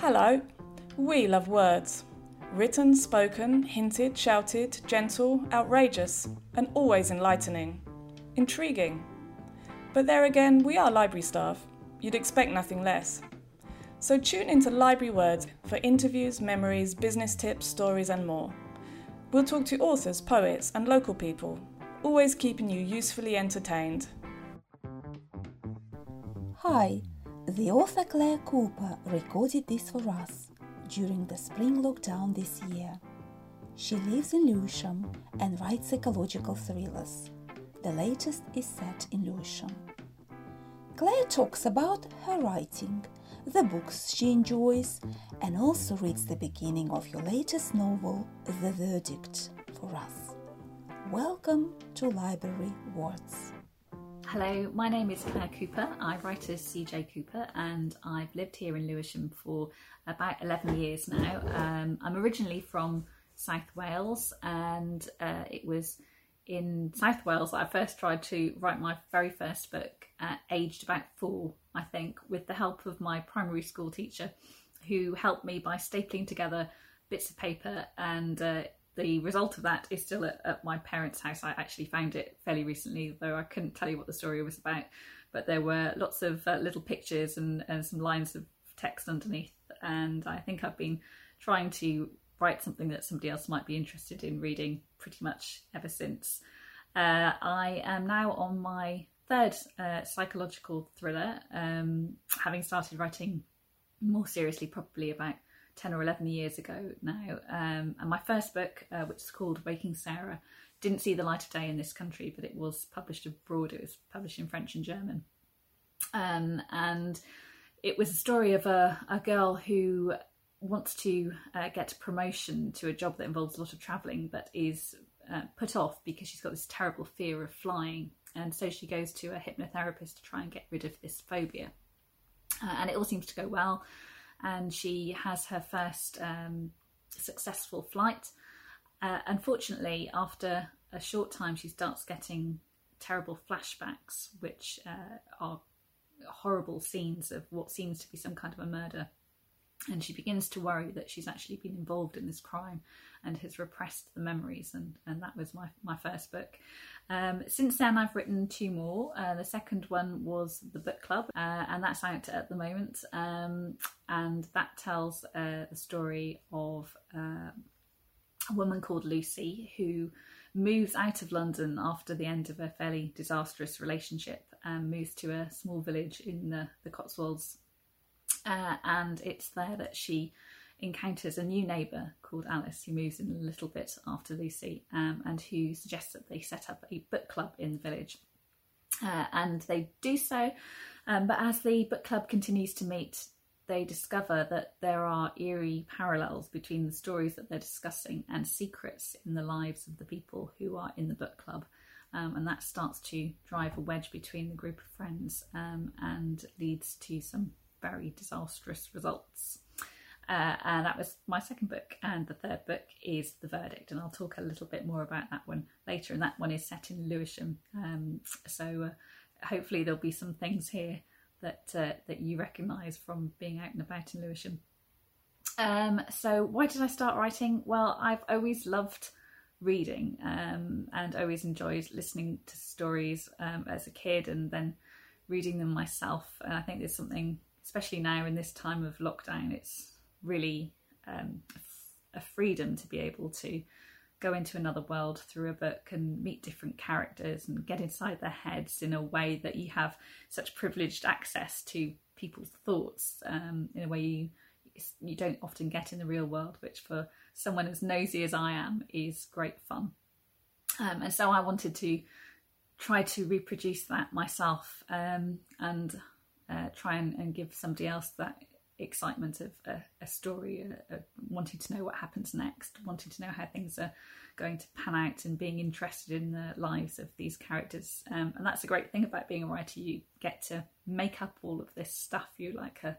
Hello. We love words. Written, spoken, hinted, shouted, gentle, outrageous, and always enlightening. Intriguing. But there again, we are library staff. You'd expect nothing less. So tune into Library Words for interviews, memories, business tips, stories, and more. We'll talk to authors, poets, and local people, always keeping you usefully entertained. Hi, the author Claire Cooper recorded this for us during the spring lockdown this year. She lives in Lewisham and writes psychological thrillers. The latest is set in Lewisham. Claire talks about her writing, the books she enjoys, and also reads the beginning of your latest novel, The Verdict, for us. Welcome to Library Words. Hello, my name is Claire Cooper. I write as CJ Cooper and I've lived here in Lewisham for about 11 years now. Um, I'm originally from South Wales and uh, it was in South Wales I first tried to write my very first book, uh, aged about four, I think, with the help of my primary school teacher, who helped me by stapling together bits of paper. And uh, the result of that is still at, at, my parents' house. I actually found it fairly recently, though I couldn't tell you what the story was about. But there were lots of uh, little pictures and, and some lines of text underneath. And I think I've been trying to write something that somebody else might be interested in reading pretty much ever since. Uh, I am now on my third uh, psychological thriller, um, having started writing more seriously probably about 10 or 11 years ago now. Um, and my first book, uh, which is called Waking Sarah, didn't see the light of day in this country, but it was published abroad. It was published in French and German. Um, and it was a story of a, a girl who wants to uh, get promotion to a job that involves a lot of travelling but is uh, put off because she's got this terrible fear of flying and so she goes to a hypnotherapist to try and get rid of this phobia uh, and it all seems to go well and she has her first um, successful flight. Uh, unfortunately after a short time she starts getting terrible flashbacks which uh, are horrible scenes of what seems to be some kind of a murder. And she begins to worry that she's actually been involved in this crime and has repressed the memories and, and that was my, my first book um, since then i've written two more. Uh, the second one was the book club uh, and that's out at the moment. Um, and that tells uh, the story of uh, a woman called lucy who moves out of london after the end of a fairly disastrous relationship and moves to a small village in the, the cotswolds. Uh, and it's there that she encounters a new neighbour called Alice who moves in a little bit after Lucy um, and who suggests that they set up a book club in the village. Uh, and they do so, um, but as the book club continues to meet, they discover that there are eerie parallels between the stories that they're discussing and secrets in the lives of the people who are in the book club. Um, and that starts to drive a wedge between the group of friends um, and leads to some very disastrous results. Uh, and that was my second book. And the third book is The Verdict. And I'll talk a little bit more about that one later. And that one is set in Lewisham. Um, so uh, hopefully there'll be some things here that uh, that you recognise from being out and about in Lewisham. Um, so why did I start writing? Well, I've always loved reading um, and always enjoyed listening to stories um, as a kid and then reading them myself. And I think there's something especially now in this time of lockdown, it's really um, a freedom to be able to go into another world through a book and meet different characters and get inside their heads in a way that you have such privileged access to people's thoughts um, in a way you you don't often get in the real world, which for someone as nosy as I am is great fun. Um, and so I wanted to try to reproduce that myself um, and uh, try and, and, give somebody else that excitement of a, a story, wanting to know what happens next, wanting to know how things are going to pan out, and being interested in the lives of these characters. Um, and that's a great thing about being a writer. You get to make up all of this stuff. You're like a,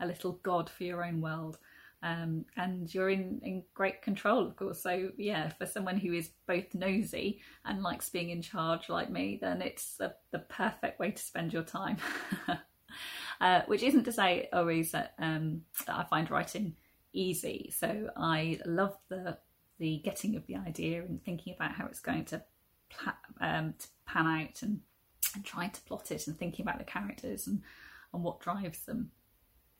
a little god for your own world. Um, and you're in, in great control, of course. So, yeah, for someone who is both nosy and likes being in charge like me, then it's the, the perfect way to spend your time. uh, which isn't to say always that, um, that I find writing easy. So I love the the getting of the idea and thinking about how it's going to, pla- um, to pan out and, and trying to plot it and thinking about the characters and, and what drives them.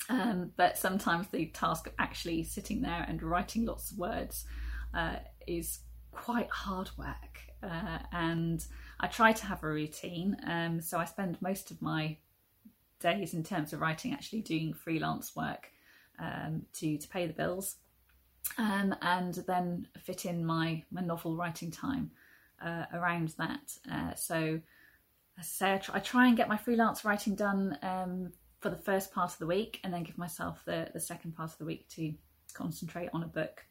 Um, but sometimes the task of actually sitting there and writing lots of words uh, is quite hard work. Uh, and I try to have a routine. Um, so I spend most of my days in terms of writing actually doing freelance work um, to, to pay the bills um, and then fit in my, my novel writing time uh, around that. Uh, so, as I say, I try, I try, and get my freelance writing done um, for the first part of the week, and then give myself the, the second part of the week to concentrate on a book.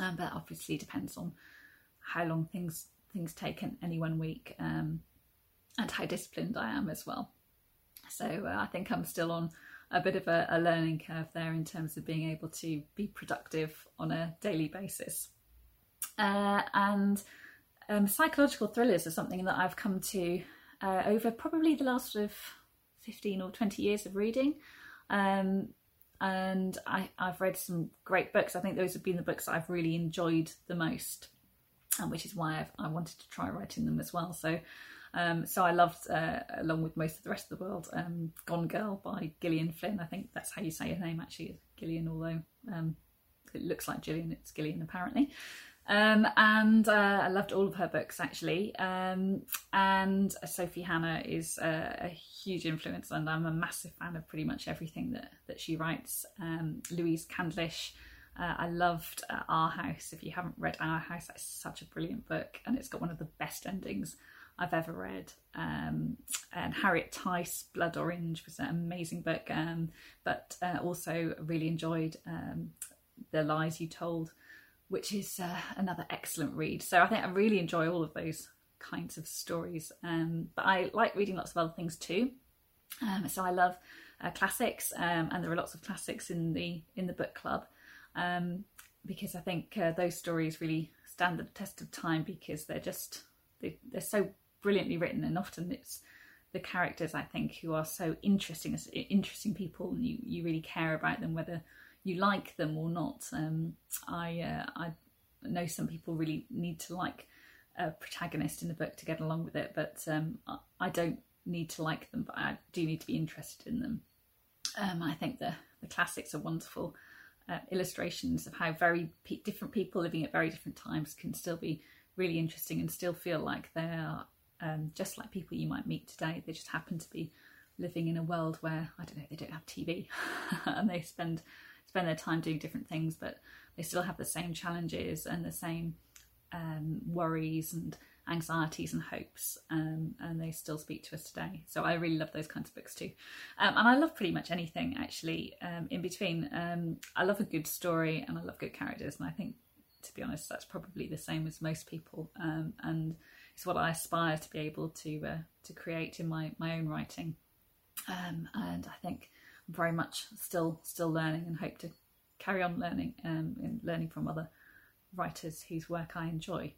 Um, but obviously depends on how long things things take in any one week um, and how disciplined I am as well. So uh, I think I'm still on a bit of a, a, learning curve there in terms of being able to be productive on a daily basis. Uh, and um, psychological thrillers are something that I've come to uh, over probably the last sort of 15 or 20 years of reading. Um, and I, have read some great books. I think those have been the books I've really enjoyed the most, and which is why I've, i wanted to try writing them as well. So um, so I loved, uh, along with most of the rest of the world, um, Gone Girl by Gillian Flynn. I think that's how you say her name actually, Gillian, although um, it looks like Gillian, it's Gillian apparently. Um, and uh, I loved all of her books actually. Um, and Sophie Hannah is a, a, huge influence, and I'm a massive fan of pretty much everything that, that she writes. Um, Louise Candlish. Uh, I loved uh, Our House. If you haven't read Our House, that's such a brilliant book, and it's got one of the best endings I've ever read. Um, and Harriet Tyce, Blood Orange was an amazing book, um, but uh, also really enjoyed um, The Lies You Told, which is uh, another excellent read. So I think I really enjoy all of those kinds of stories. Um, but I like reading lots of other things too. Um, so I love uh, classics, um, and there are lots of classics in the in the book club because I think uh, those stories really stand the test of time because they're just they, they're so brilliantly written, and often it's the characters I think who are so interesting, interesting people, and you you really care about them whether you like them or not. Um, I uh, I know some people really need to like a protagonist in the book to get along with it, but um, I don't need to like them, but I do need to be interested in them. Um, I think the the classics are wonderful uh, illustrations of how very pe- different people living at very different times can still be really interesting and still feel like they are um, just like people you might meet today. They just happen to be living in a world where I don't know they don't have TV and they spend spend their time doing different things, but they still have the same challenges and the same um, worries and anxieties and hopes, um, and they still speak to us today. So I really love those kinds of books too, um, and I love pretty much anything actually um, in between. Um, I love a good story and I love good characters, and I think to be honest, that's probably the same as most people, um, and it's what I aspire to be able to uh, to create in my my own writing. Um, and I think I'm very much still still learning and hope to carry on learning um, and learning from other writers whose work I enjoy.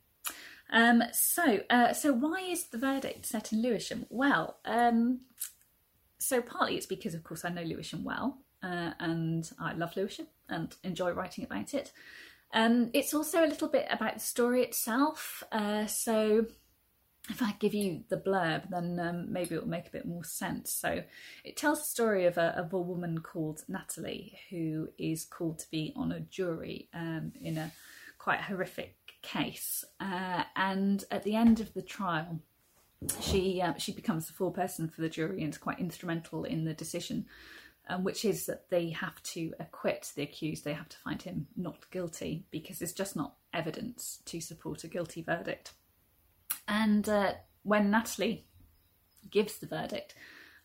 Um, so, uh, so why is the verdict set in Lewisham? Well, um, so partly it's because, of course, I know Lewisham well, uh, and I love Lewisham and enjoy writing about it. Um, it's also a little bit about the story itself. Uh, so, if I give you the blurb, then um, maybe it will make a bit more sense. So, it tells the story of a, of a woman called Natalie who is called to be on a jury um, in a quite horrific case. Uh, and at the end of the trial, she uh, she becomes the foreperson for the jury and is quite instrumental in the decision um, which is that they have to acquit the accused, they have to find him not guilty because there's just not evidence to support a guilty verdict. And uh, when Natalie gives the verdict,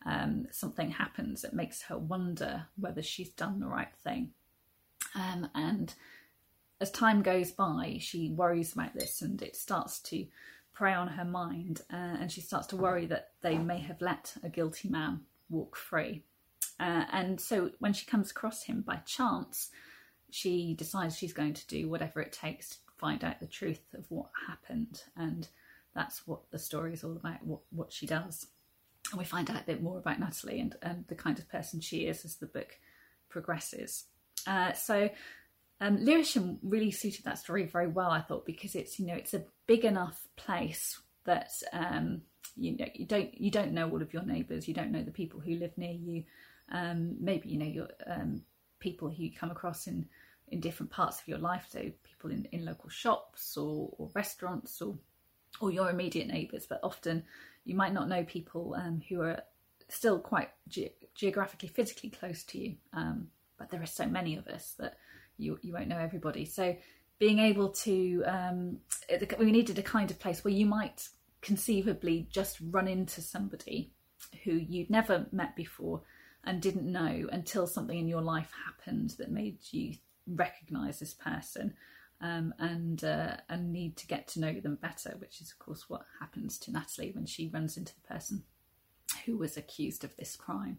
um, something happens that makes her wonder whether she's done the right thing. Um, and as time goes by, she worries about this and it starts to prey on her mind. Uh, and she starts to worry that they may have let a guilty man walk free. Uh, and so when she comes across him by chance, she decides she's going to do whatever it takes to find out the truth of what happened. And that's what the story is all about, what, what she does. and we find out a bit more about Natalie and, and the kind of person she is as the book progresses. Uh, so um, Lewisham really suited that story very well, I thought, because it's you know it's a big enough place that um, you know you don't you don't know all of your neighbours, you don't know the people who live near you. Um, maybe you know your um, people who you come across in in different parts of your life, so people in, in local shops or, or restaurants or or your immediate neighbours, but often you might not know people um, who are still quite ge- geographically, physically close to you. Um, but there are so many of us that you you won't know everybody. So being able to um, we needed a kind of place where you might conceivably just run into somebody who you'd never met before and didn't know until something in your life happened that made you recognize this person um, and uh, and need to get to know them better, which is of course what happens to Natalie when she runs into the person who was accused of this crime.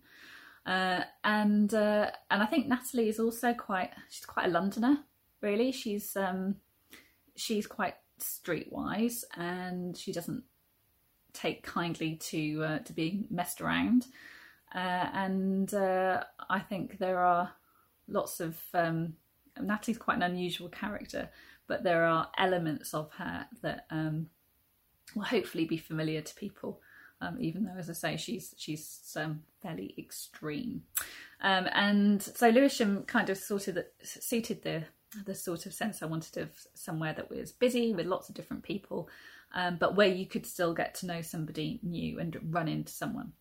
Uh, and uh, and I think Natalie is also quite she's quite a Londoner. Really, she's um, she's quite streetwise, and she doesn't take kindly to uh, to being messed around. Uh, and uh, I think there are lots of um, Natalie's quite an unusual character, but there are elements of her that um, will hopefully be familiar to people um, even though, as I say, she's she's um, fairly extreme. Um, and so Lewisham kind of sort of suited the the sort of sense I wanted of somewhere that was busy with lots of different people, um, but where you could still get to know somebody new and run into someone.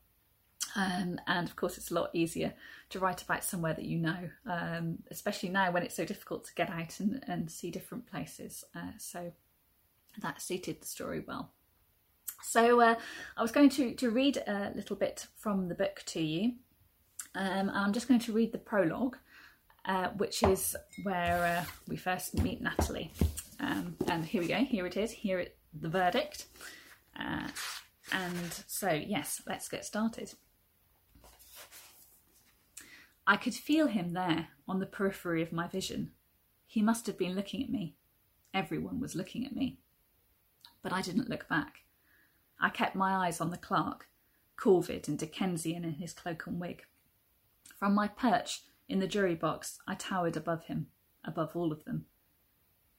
Um, and of course, it's a lot easier to write about somewhere that you know, um, especially now when it's so difficult to get out and, and see different places. Uh, so that suited the story well. So uh, I was going to, to read a little bit from the book to you. Um, I'm just going to read the prologue, uh, which is where uh, we first meet Natalie. Um, and here we go, here it is, here it, the verdict. Uh, and so, yes, let's get started. I could feel him there on the periphery of my vision. He must have been looking at me. Everyone was looking at me. But I didn't look back. I kept my eyes on the clerk, Corvid and Dickensian in his cloak and wig. From my perch in the jury box, I towered above him, above all of them.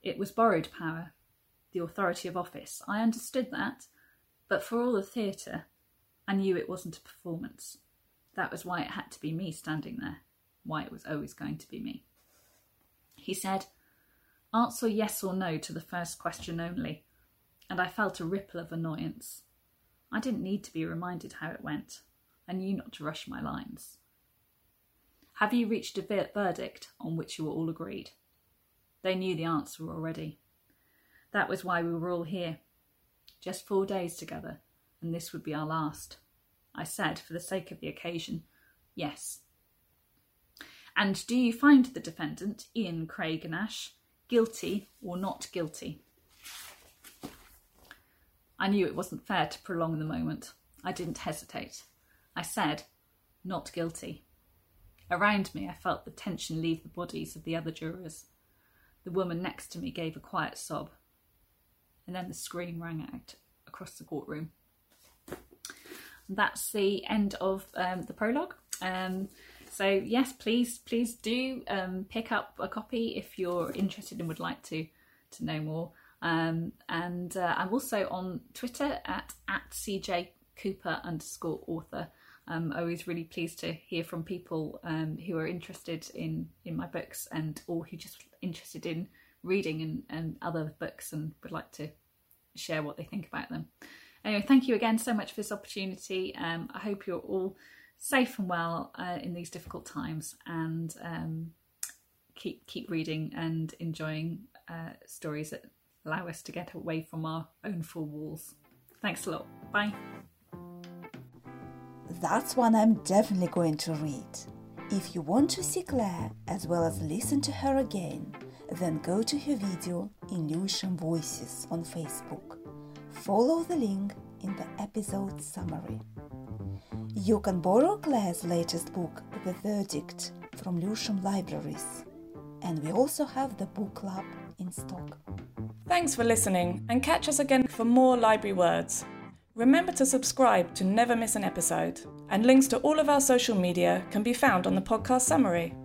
It was borrowed power, the authority of office. I understood that, but for all the theatre, I knew it wasn't a performance. That was why it had to be me standing there, why it was always going to be me. He said, Answer yes or no to the first question only, and I felt a ripple of annoyance. I didn't need to be reminded how it went. I knew not to rush my lines. Have you reached a verdict on which you were all agreed? They knew the answer already. That was why we were all here. Just four days together, and this would be our last. I said, for the sake of the occasion, yes. And do you find the defendant, Ian Craig Nash, guilty or not guilty? I knew it wasn't fair to prolong the moment. I didn't hesitate. I said, not guilty. Around me, I felt the tension leave the bodies of the other jurors. The woman next to me gave a quiet sob, and then the scream rang out across the courtroom. That's the end of um, the prologue. Um, so yes, please, please do um, pick up a copy if you're interested and would like to to know more. Um, and uh, I'm also on Twitter at, at CJ Cooper underscore author. I'm always really pleased to hear from people um, who are interested in, in my books and or who just interested in reading and, and other books and would like to share what they think about them. Anyway, thank you again so much for this opportunity. Um, I hope you're all safe and well uh, in these difficult times and um, keep keep reading and enjoying uh, stories that allow us to get away from our own four walls. Thanks a lot. Bye. That's one I'm definitely going to read. If you want to see Claire as well as listen to her again, then go to her video Lewisham Voices on Facebook. Follow the link in the episode summary. You can borrow Claire's latest book, The Verdict, from Lewisham Libraries. And we also have the book club in stock. Thanks for listening and catch us again for more library words. Remember to subscribe to never miss an episode, and links to all of our social media can be found on the podcast summary.